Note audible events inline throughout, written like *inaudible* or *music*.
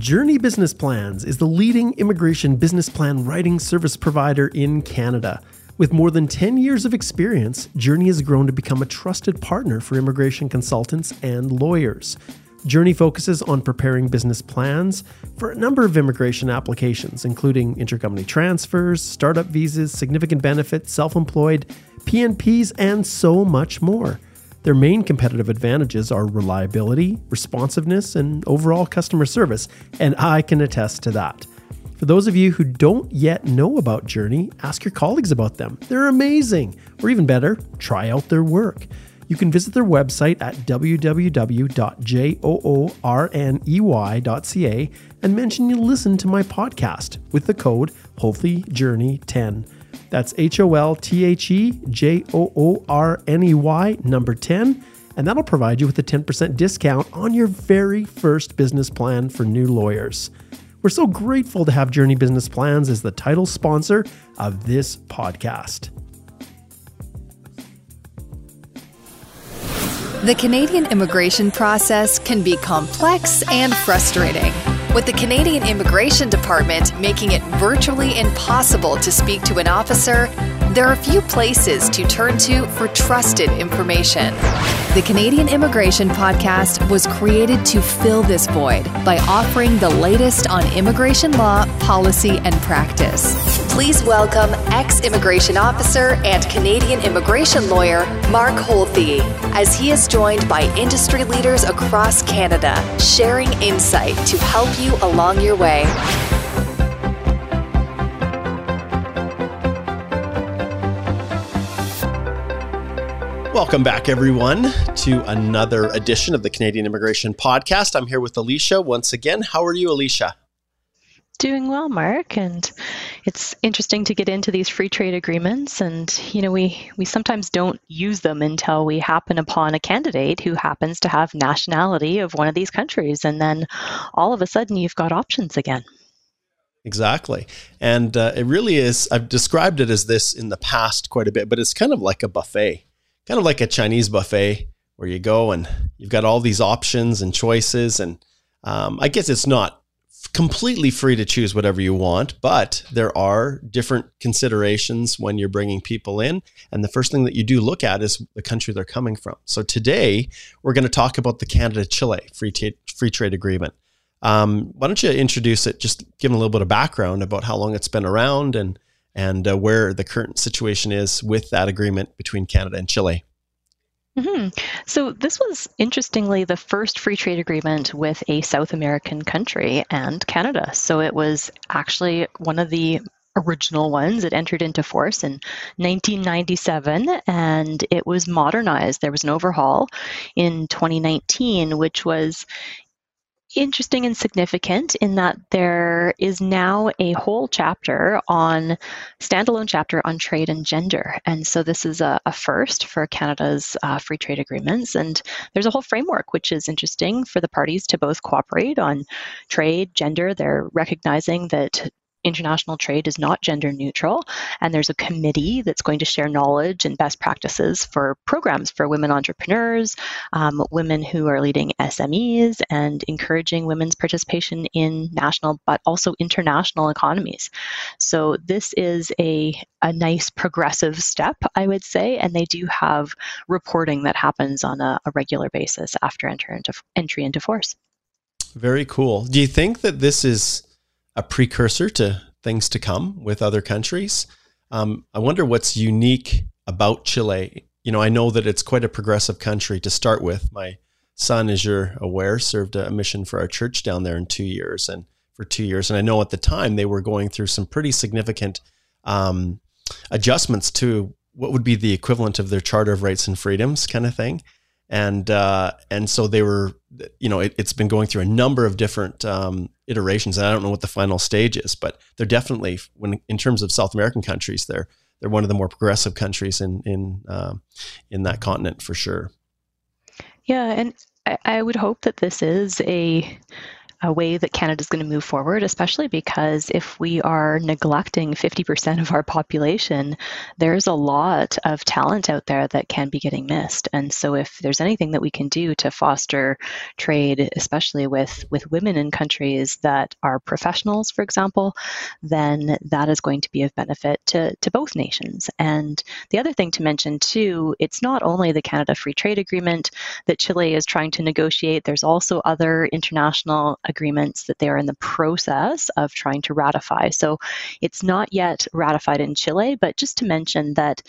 Joorney Business Plans is the leading immigration business plan writing service provider in Canada. With more than 10 years of experience, Joorney has grown to become a trusted partner for immigration consultants and lawyers. Joorney focuses on preparing business plans for a number of immigration applications, including intercompany transfers, startup visas, significant benefits, self employed, PNPs, and so much more. Their main competitive advantages are reliability, responsiveness, and overall customer service, and I can attest to that. For those of you who don't yet know about Joorney, ask your colleagues about them. They're amazing. Or even better, try out their work. You can visit their website at www.joorney.ca and mention you listen to my podcast with the code HOLTHEJOORNEY10. That's H O L T H E J O O R N E Y number 10. And that'll provide you with a 10% discount on your very first business plan for new lawyers. We're so grateful to have Joorney Business Plans as the title sponsor of this podcast. The Canadian immigration process can be complex and frustrating. With the Canadian Immigration Department making it virtually impossible to speak to an officer, there are few places to turn to for trusted information. The Canadian Immigration Podcast was created to fill this void by offering the latest on immigration law, policy, and practice. Please welcome ex immigration officer and Canadian immigration lawyer Mark Holthe as he is joined by industry leaders across Canada, sharing insight to help you along your way. Welcome back, everyone, to another edition of the Canadian Immigration Podcast. I'm here with Alicia once again. How are you, Alicia? Doing well, Mark, and it's interesting to get into these free trade agreements. And you know, we we sometimes don't use them until we happen upon a candidate who happens to have nationality of one of these countries, and then all of a sudden you've got options again. Exactly. And uh, it really is, I've described it as this in the past quite a bit, but it's kind of like a buffet kind of like a Chinese buffet where you go and you've got all these options and choices. And um, I guess it's not completely free to choose whatever you want, but there are different considerations when you're bringing people in. And the first thing that you do look at is the country they're coming from. So today we're going to talk about the Canada Chile free, t- free trade agreement. Um, why don't you introduce it? Just give them a little bit of background about how long it's been around and and uh, where the current situation is with that agreement between Canada and Chile. Mm-hmm. So, this was interestingly the first free trade agreement with a South American country and Canada. So, it was actually one of the original ones. It entered into force in 1997 and it was modernized. There was an overhaul in 2019, which was interesting and significant in that there is now a whole chapter on standalone chapter on trade and gender. And so this is a, a first for canada's uh, free trade agreements. And there's a whole framework which is interesting for the parties to both cooperate on trade gender. They're recognizing that international trade is not gender neutral, and there's a committee that's going to share knowledge and best practices for programs for women entrepreneurs, um, women who are leading SMEs, and encouraging women's participation in national but also international economies. So this is a a nice progressive step, I would say, and they do have reporting that happens on a, a regular basis after enter into, entry into force. Very cool. Do you think that this is a precursor to things to come with other countries. Um, I wonder what's unique about Chile. You know, I know that it's quite a progressive country to start with. My son, as you're aware, served a mission for our church down there in two years and for two years. And I know at the time they were going through some pretty significant um, adjustments to what would be the equivalent of their Charter of Rights and Freedoms kind of thing and uh, and so they were, you know, it, has been going through a number of different um, iterations, and I don't know what the final stage is, but they're definitely, when in terms of South American countries, they're they're one of the more progressive countries in in uh, in that continent for sure. Yeah, and I, I would hope that this is a a way that Canada is going to move forward, especially because if we are neglecting 50% of our population, there's a lot of talent out there that can be getting missed. And so, if there's anything that we can do to foster trade, especially with, with women in countries that are professionals, for example, then that is going to be of benefit to, to both nations. And the other thing to mention, too, it's not only the Canada Free Trade Agreement that Chile is trying to negotiate, there's also other international agreements that they are in the process of trying to ratify. So it's not yet ratified in Chile, but just to mention that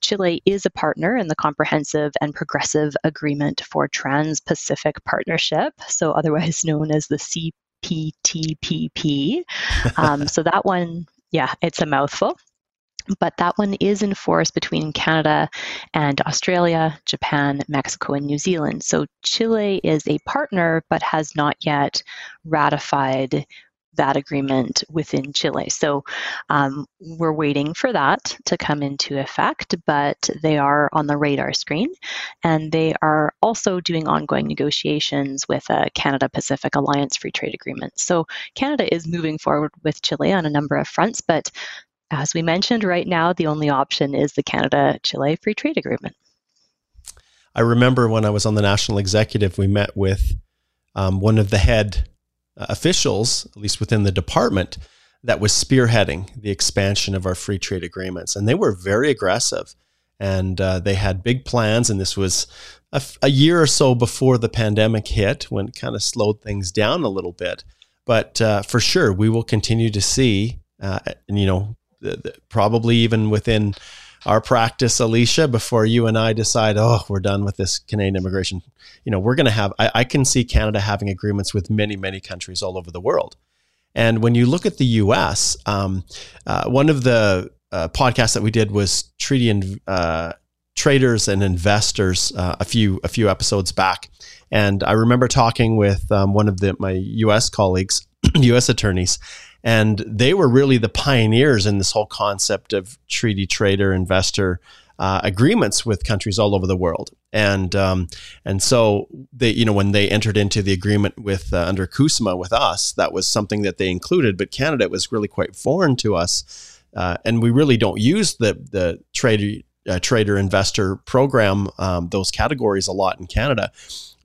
Chile is a partner in the Comprehensive and Progressive Agreement for Trans Pacific Partnership, so otherwise known as the CPTPP. um, so that one, yeah, it's a mouthful but that one is in force between Canada and Australia, Japan, Mexico, and New Zealand. So Chile is a partner but has not yet ratified that agreement within Chile. So um, we're waiting for that to come into effect, but they are on the radar screen. And they are also doing ongoing negotiations with a Canada Pacific Alliance Free Trade Agreement. So Canada is moving forward with Chile on a number of fronts, but as we mentioned, right now the only option is the Canada Chile Free Trade Agreement. I remember when I was on the national executive, we met with um, one of the head uh, officials, at least within the department, that was spearheading the expansion of our free trade agreements. And they were very aggressive and uh, they had big plans. And this was a, a year or so before the pandemic hit when it kind of slowed things down a little bit. But uh, for sure, we will continue to see, uh, and, you know, probably even within our practice, Alicia, before you and I decide, oh, we're done with this Canadian immigration, you know, we're going to have, I, I, can see Canada having agreements with many, many countries all over the world. And when you look at the US, um, uh, one of the uh, podcasts that we did was treaty and uh, traders and investors uh, a few a few episodes back, and I remember talking with um, one of the, my U.S. colleagues, *clears throat* U.S. attorneys, and they were really the pioneers in this whole concept of treaty trader investor uh, agreements with countries all over the world. And um, and so they, you know, when they entered into the agreement with uh, under CUSMA with us, that was something that they included. But Canada was really quite foreign to us, uh, and we really don't use the the trader uh, trader investor program um, those categories a lot in Canada.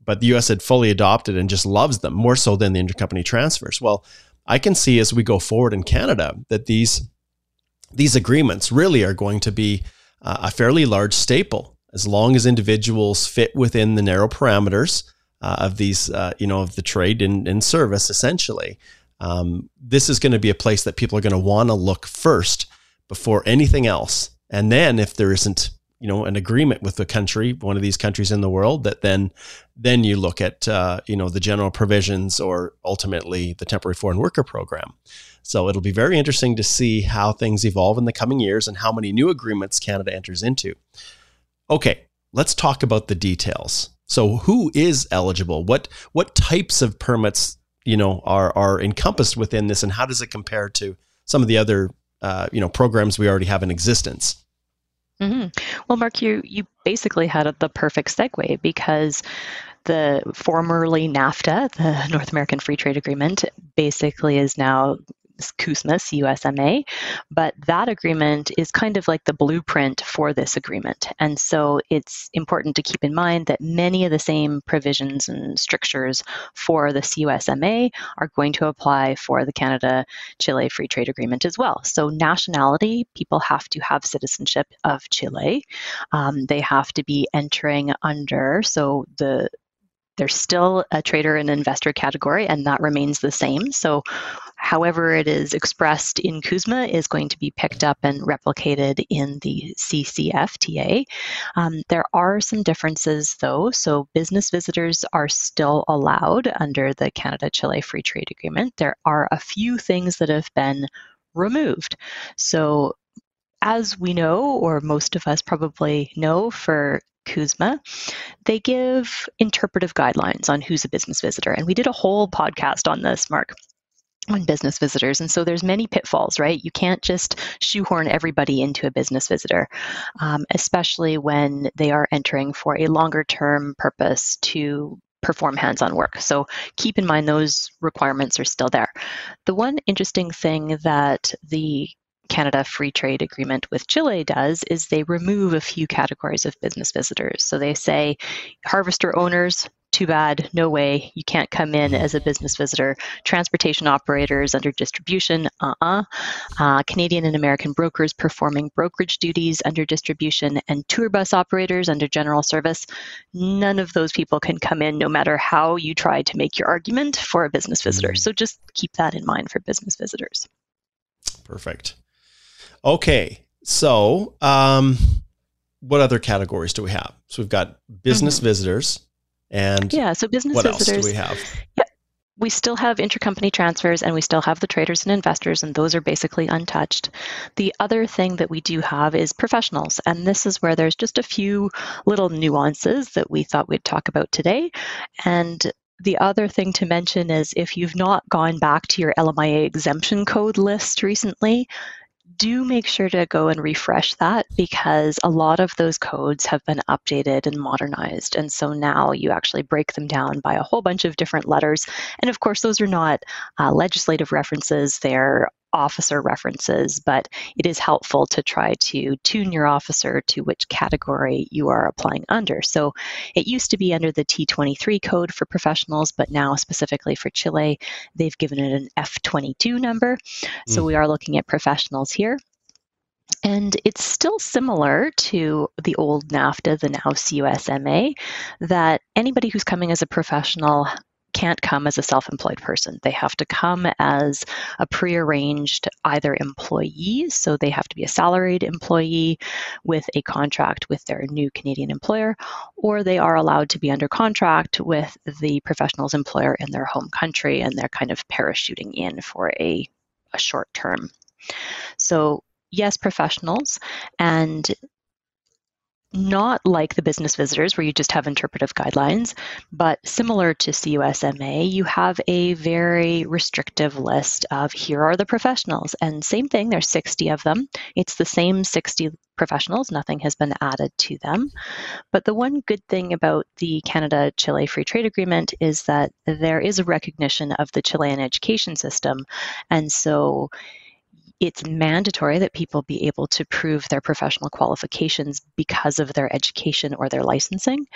But the U.S. had fully adopted and just loves them more so than the intercompany transfers. Well, I can see as we go forward in Canada that these these agreements really are going to be uh, a fairly large staple as long as individuals fit within the narrow parameters uh, of these, uh, you know, of the trade and, service essentially. Um, this is going to be a place that people are going to want to look first before anything else. And then if there isn't you know an agreement with the country, one of these countries in the world, that then then you look at uh, you know the general provisions or ultimately the temporary foreign worker program. So it'll be very interesting to see how things evolve in the coming years and how many new agreements Canada enters into. Okay, let's talk about the details. So who is eligible? What what types of permits you know are are encompassed within this, and how does it compare to some of the other uh, you know programs we already have in existence? Mm-hmm. Well, Mark, you you basically had the perfect segue because the formerly NAFTA, the North American Free Trade Agreement, basically is now CUSMA, CUSMA, but that agreement is kind of like the blueprint for this agreement. And so it's important to keep in mind that many of the same provisions and strictures for the CUSMA are going to apply for the Canada Chile Free Trade Agreement as well. So, nationality, people have to have citizenship of Chile. Um, they have to be entering under, so the there's still a trader and investor category, and that remains the same. So, however it is expressed in CUSMA is going to be picked up and replicated in the CCFTA. Um, there are some differences, though. So, business visitors are still allowed under the Canada Chile Free Trade Agreement. There are a few things that have been removed. So, as we know, or most of us probably know, for CUSMA, they give interpretive guidelines on who's a business visitor. And we did a whole podcast on this, Mark on business visitors and so there's many pitfalls right you can't just shoehorn everybody into a business visitor um, especially when they are entering for a longer term purpose to perform hands on work. So keep in mind those requirements are still there. The one interesting thing that the Canada Free Trade Agreement with Chile does is they remove a few categories of business visitors. So they say harvester owners, too bad, no way, you can't come in as a business visitor. Transportation operators under distribution, uh-uh. Uh, Canadian and American brokers performing brokerage duties under distribution, and tour bus operators under general service. None of those people can come in no matter how you try to make your argument for a business visitor. Mm. So just keep that in mind for business visitors. Perfect. Okay, so um, what other categories do we have? So we've got business mm-hmm. visitors, and yeah, so business what visitors. else do we have? Yeah, we still have intercompany transfers and we still have the traders and investors, and those are basically untouched. The other thing that we do have is professionals, and this is where there's just a few little nuances that we thought we'd talk about today. And the other thing to mention is if you've not gone back to your LMIA exemption code list recently, do make sure to go and refresh that because a lot of those codes have been updated and modernized. And so now you actually break them down by a whole bunch of different letters. And of course, those are not uh, legislative references, they're officer references, but it is helpful to try to tune your officer to which category you are applying under. So it used to be under the T23 code for professionals, but now specifically for Chile, they've given it an F22 number. Mm. So we are looking at professionals here. And it's still similar to the old NAFTA, the now CUSMA, that anybody who's coming as a professional can't come as a self employed person. They have to come as a prearranged either employee, so they have to be a salaried employee with a contract with their new Canadian employer, or they are allowed to be under contract with the professional's employer in their home country and they're kind of parachuting in for a, a short term. So, yes, professionals, and not like the business visitors where you just have interpretive guidelines, but similar to CUSMA, you have a very restrictive list of here are the professionals. And same thing, there's 60 of them. It's the same 60 professionals, nothing has been added to them. But the one good thing about the Canada Chile Free Trade Agreement is that there is a recognition of the Chilean education system. And so it's mandatory that people be able to prove their professional qualifications because of their education or their licensing.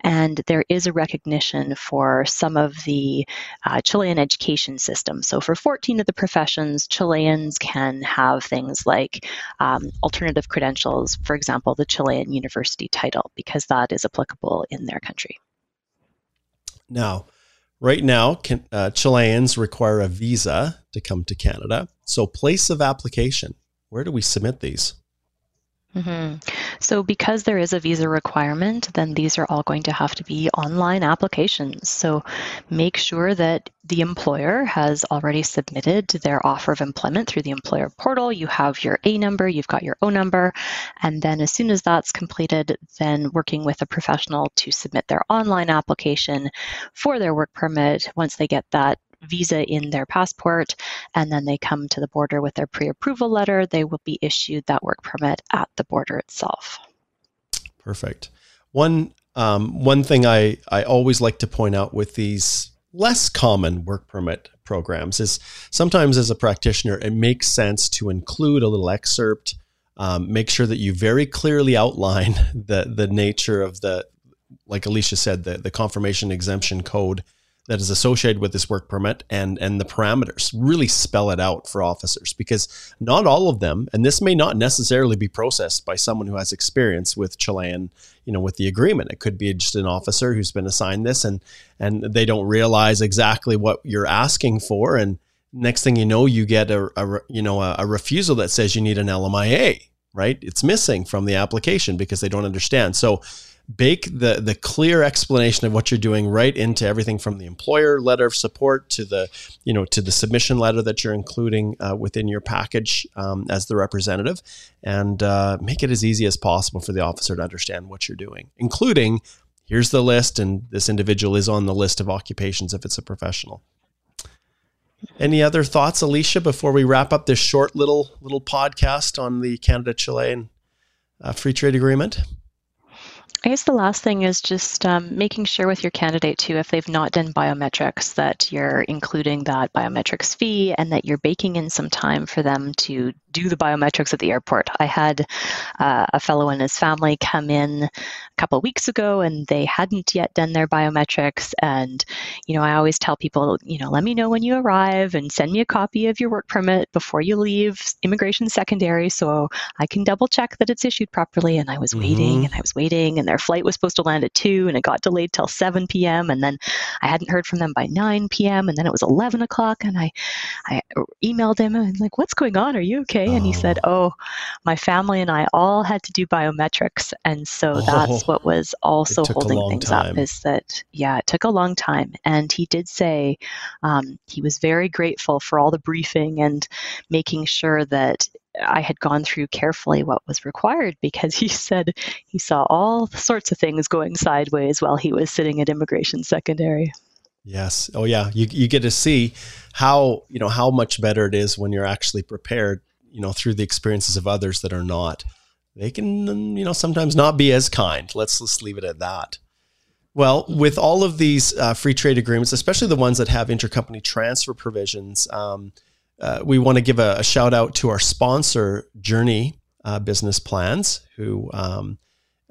And there is a recognition for some of the uh, Chilean education system. So for 14 of the professions, Chileans can have things like um, alternative credentials, for example, the Chilean university title, because that is applicable in their country. Now, right now, can, uh, Chileans require a visa to come to Canada. So, place of application, where do we submit these? Mm-hmm. So, because there is a visa requirement, then these are all going to have to be online applications. So, make sure that the employer has already submitted their offer of employment through the employer portal. You have your A number, you've got your O number, and then as soon as that's completed, then working with a professional to submit their online application for their work permit. Once they get that visa in their passport and then they come to the border with their pre approval letter, they will be issued that work permit at the border itself. Perfect. One um, one thing I, I always like to point out with these less common work permit programs is sometimes as a practitioner, it makes sense to include a little excerpt, um, make sure that you very clearly outline *laughs* the, the nature of the, like Alicia said, the, the confirmation exemption code that is associated with this work permit and and the parameters really spell it out for officers because not all of them and this may not necessarily be processed by someone who has experience with Chilean you know with the agreement. It could be just an officer who's been assigned this and and they don't realize exactly what you're asking for. And next thing you know you get a, a you know a, a refusal that says you need an LMIA right? It's missing from the application because they don't understand. So bake the the clear explanation of what you're doing right into everything from the employer letter of support to the you know to the submission letter that you're including uh, within your package um, as the representative. And uh, make it as easy as possible for the officer to understand what you're doing including here's the list and this individual is on the list of occupations if it's a professional. Any other thoughts alicia before we wrap up this short little little podcast on the canada chile uh, free trade agreement I guess the last thing is just um, making sure with your candidate too, if they've not done biometrics, that you're including that biometrics fee and that you're baking in some time for them to do the biometrics at the airport. I had uh, a fellow and his family come in a couple weeks ago and they hadn't yet done their biometrics. And, you know, I always tell people, you know, let me know when you arrive and send me a copy of your work permit before you leave immigration secondary so I can double check that it's issued properly. And I was mm-hmm. waiting and I was waiting and their flight was supposed to land at 2 and it got delayed till 7 p.m. And then I hadn't heard from them by 9 p.m. and then it was 11 o'clock and I, I emailed him and like, what's going on? Are you okay? And he said, oh. oh, my family and I all had to do biometrics. And so oh, that's what was also holding things time. up is that, yeah, it took a long time. And he did say um, he was very grateful for all the briefing and making sure that I had gone through carefully what was required because *laughs* he said he saw all sorts of things going sideways while he was sitting at immigration secondary. Yes. Oh yeah. You you get to see how, you know, how much better it is when you're actually prepared you know through the experiences of others that are not they can you know sometimes not be as kind. Let's let's leave it at that. Well with all of these uh, free trade agreements especially the ones that have intercompany transfer provisions um, uh, we want to give a, a, shout out to our sponsor Joorney uh, business plans who um,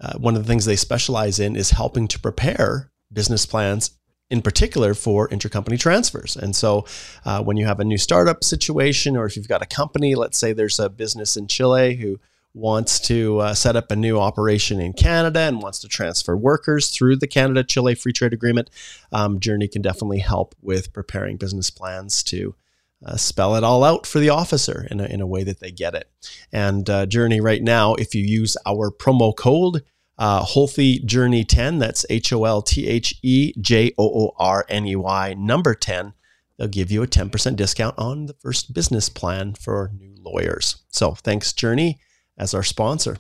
uh, one of the things they specialize in is helping to prepare business plans in particular for intercompany transfers. And so, uh, when you have a new startup situation, or if you've got a company, let's say there's a business in Chile who wants to uh, set up a new operation in Canada and wants to transfer workers through the Canada Chile Free Trade Agreement, um, Joorney can definitely help with preparing business plans to. Uh, spell it all out for the officer in a, in a way that they get it. And uh, Joorney, right now, if you use our promo code uh, Holthe Joorney 10. That's H O L T H E J O O R N E Y, number 10. They'll give you a 10% discount on the first business plan for new lawyers. So thanks, Joorney, as our sponsor.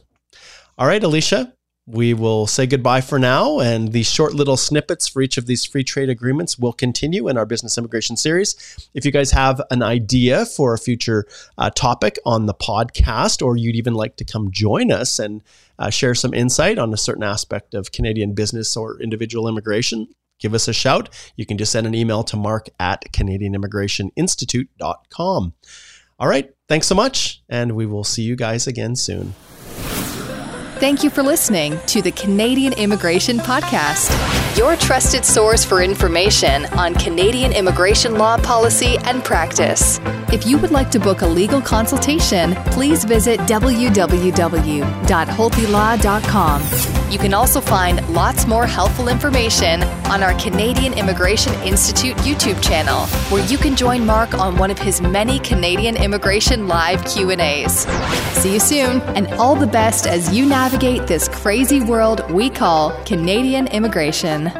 All right, Alicia, we will say goodbye for now. And these short little snippets for each of these free trade agreements will continue in our business immigration series. If you guys have an idea for a future uh, topic on the podcast, or you'd even like to come join us and uh, share some insight on a certain aspect of Canadian business or individual immigration, give us a shout. You can just send an email to mark at CanadianImmigrationInstitute.com. All right. Thanks so much. And we will see you guys again soon. Thank you for listening to the Canadian Immigration Podcast, your trusted source for information on Canadian immigration law policy and practice. If you would like to book a legal consultation, please visit www.holthelaw.com. You can also find lots more helpful information on our Canadian Immigration Institute YouTube channel, where you can join Mark on one of his many Canadian immigration live Q&As. See you soon, and all the best as you navigate this crazy world we call Canadian immigration.